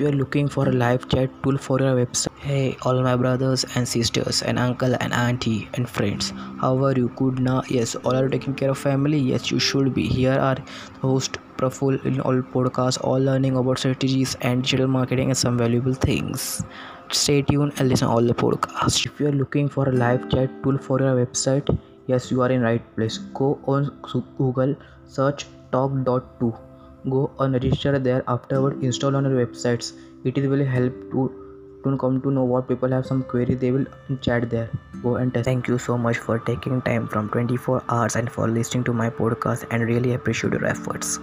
you are looking for a live chat tool for your website. Hey all my brothers and sisters and uncle and auntie and friends how are you? Good now yes all are taking care of family? Yes you should be. Here are host Praful in all podcasts all learning about strategies and digital marketing and some valuable things. Stay tuned and listen all the podcasts. If you are looking for a live chat tool for your website yes you are in right place. Go on google search tawk.to go and register there afterward install on your websites. It will help to to come to know what people have some query they will chat there. Go and test. Thank you so much for taking time from 24 hours and for listening to my podcast and really appreciate your efforts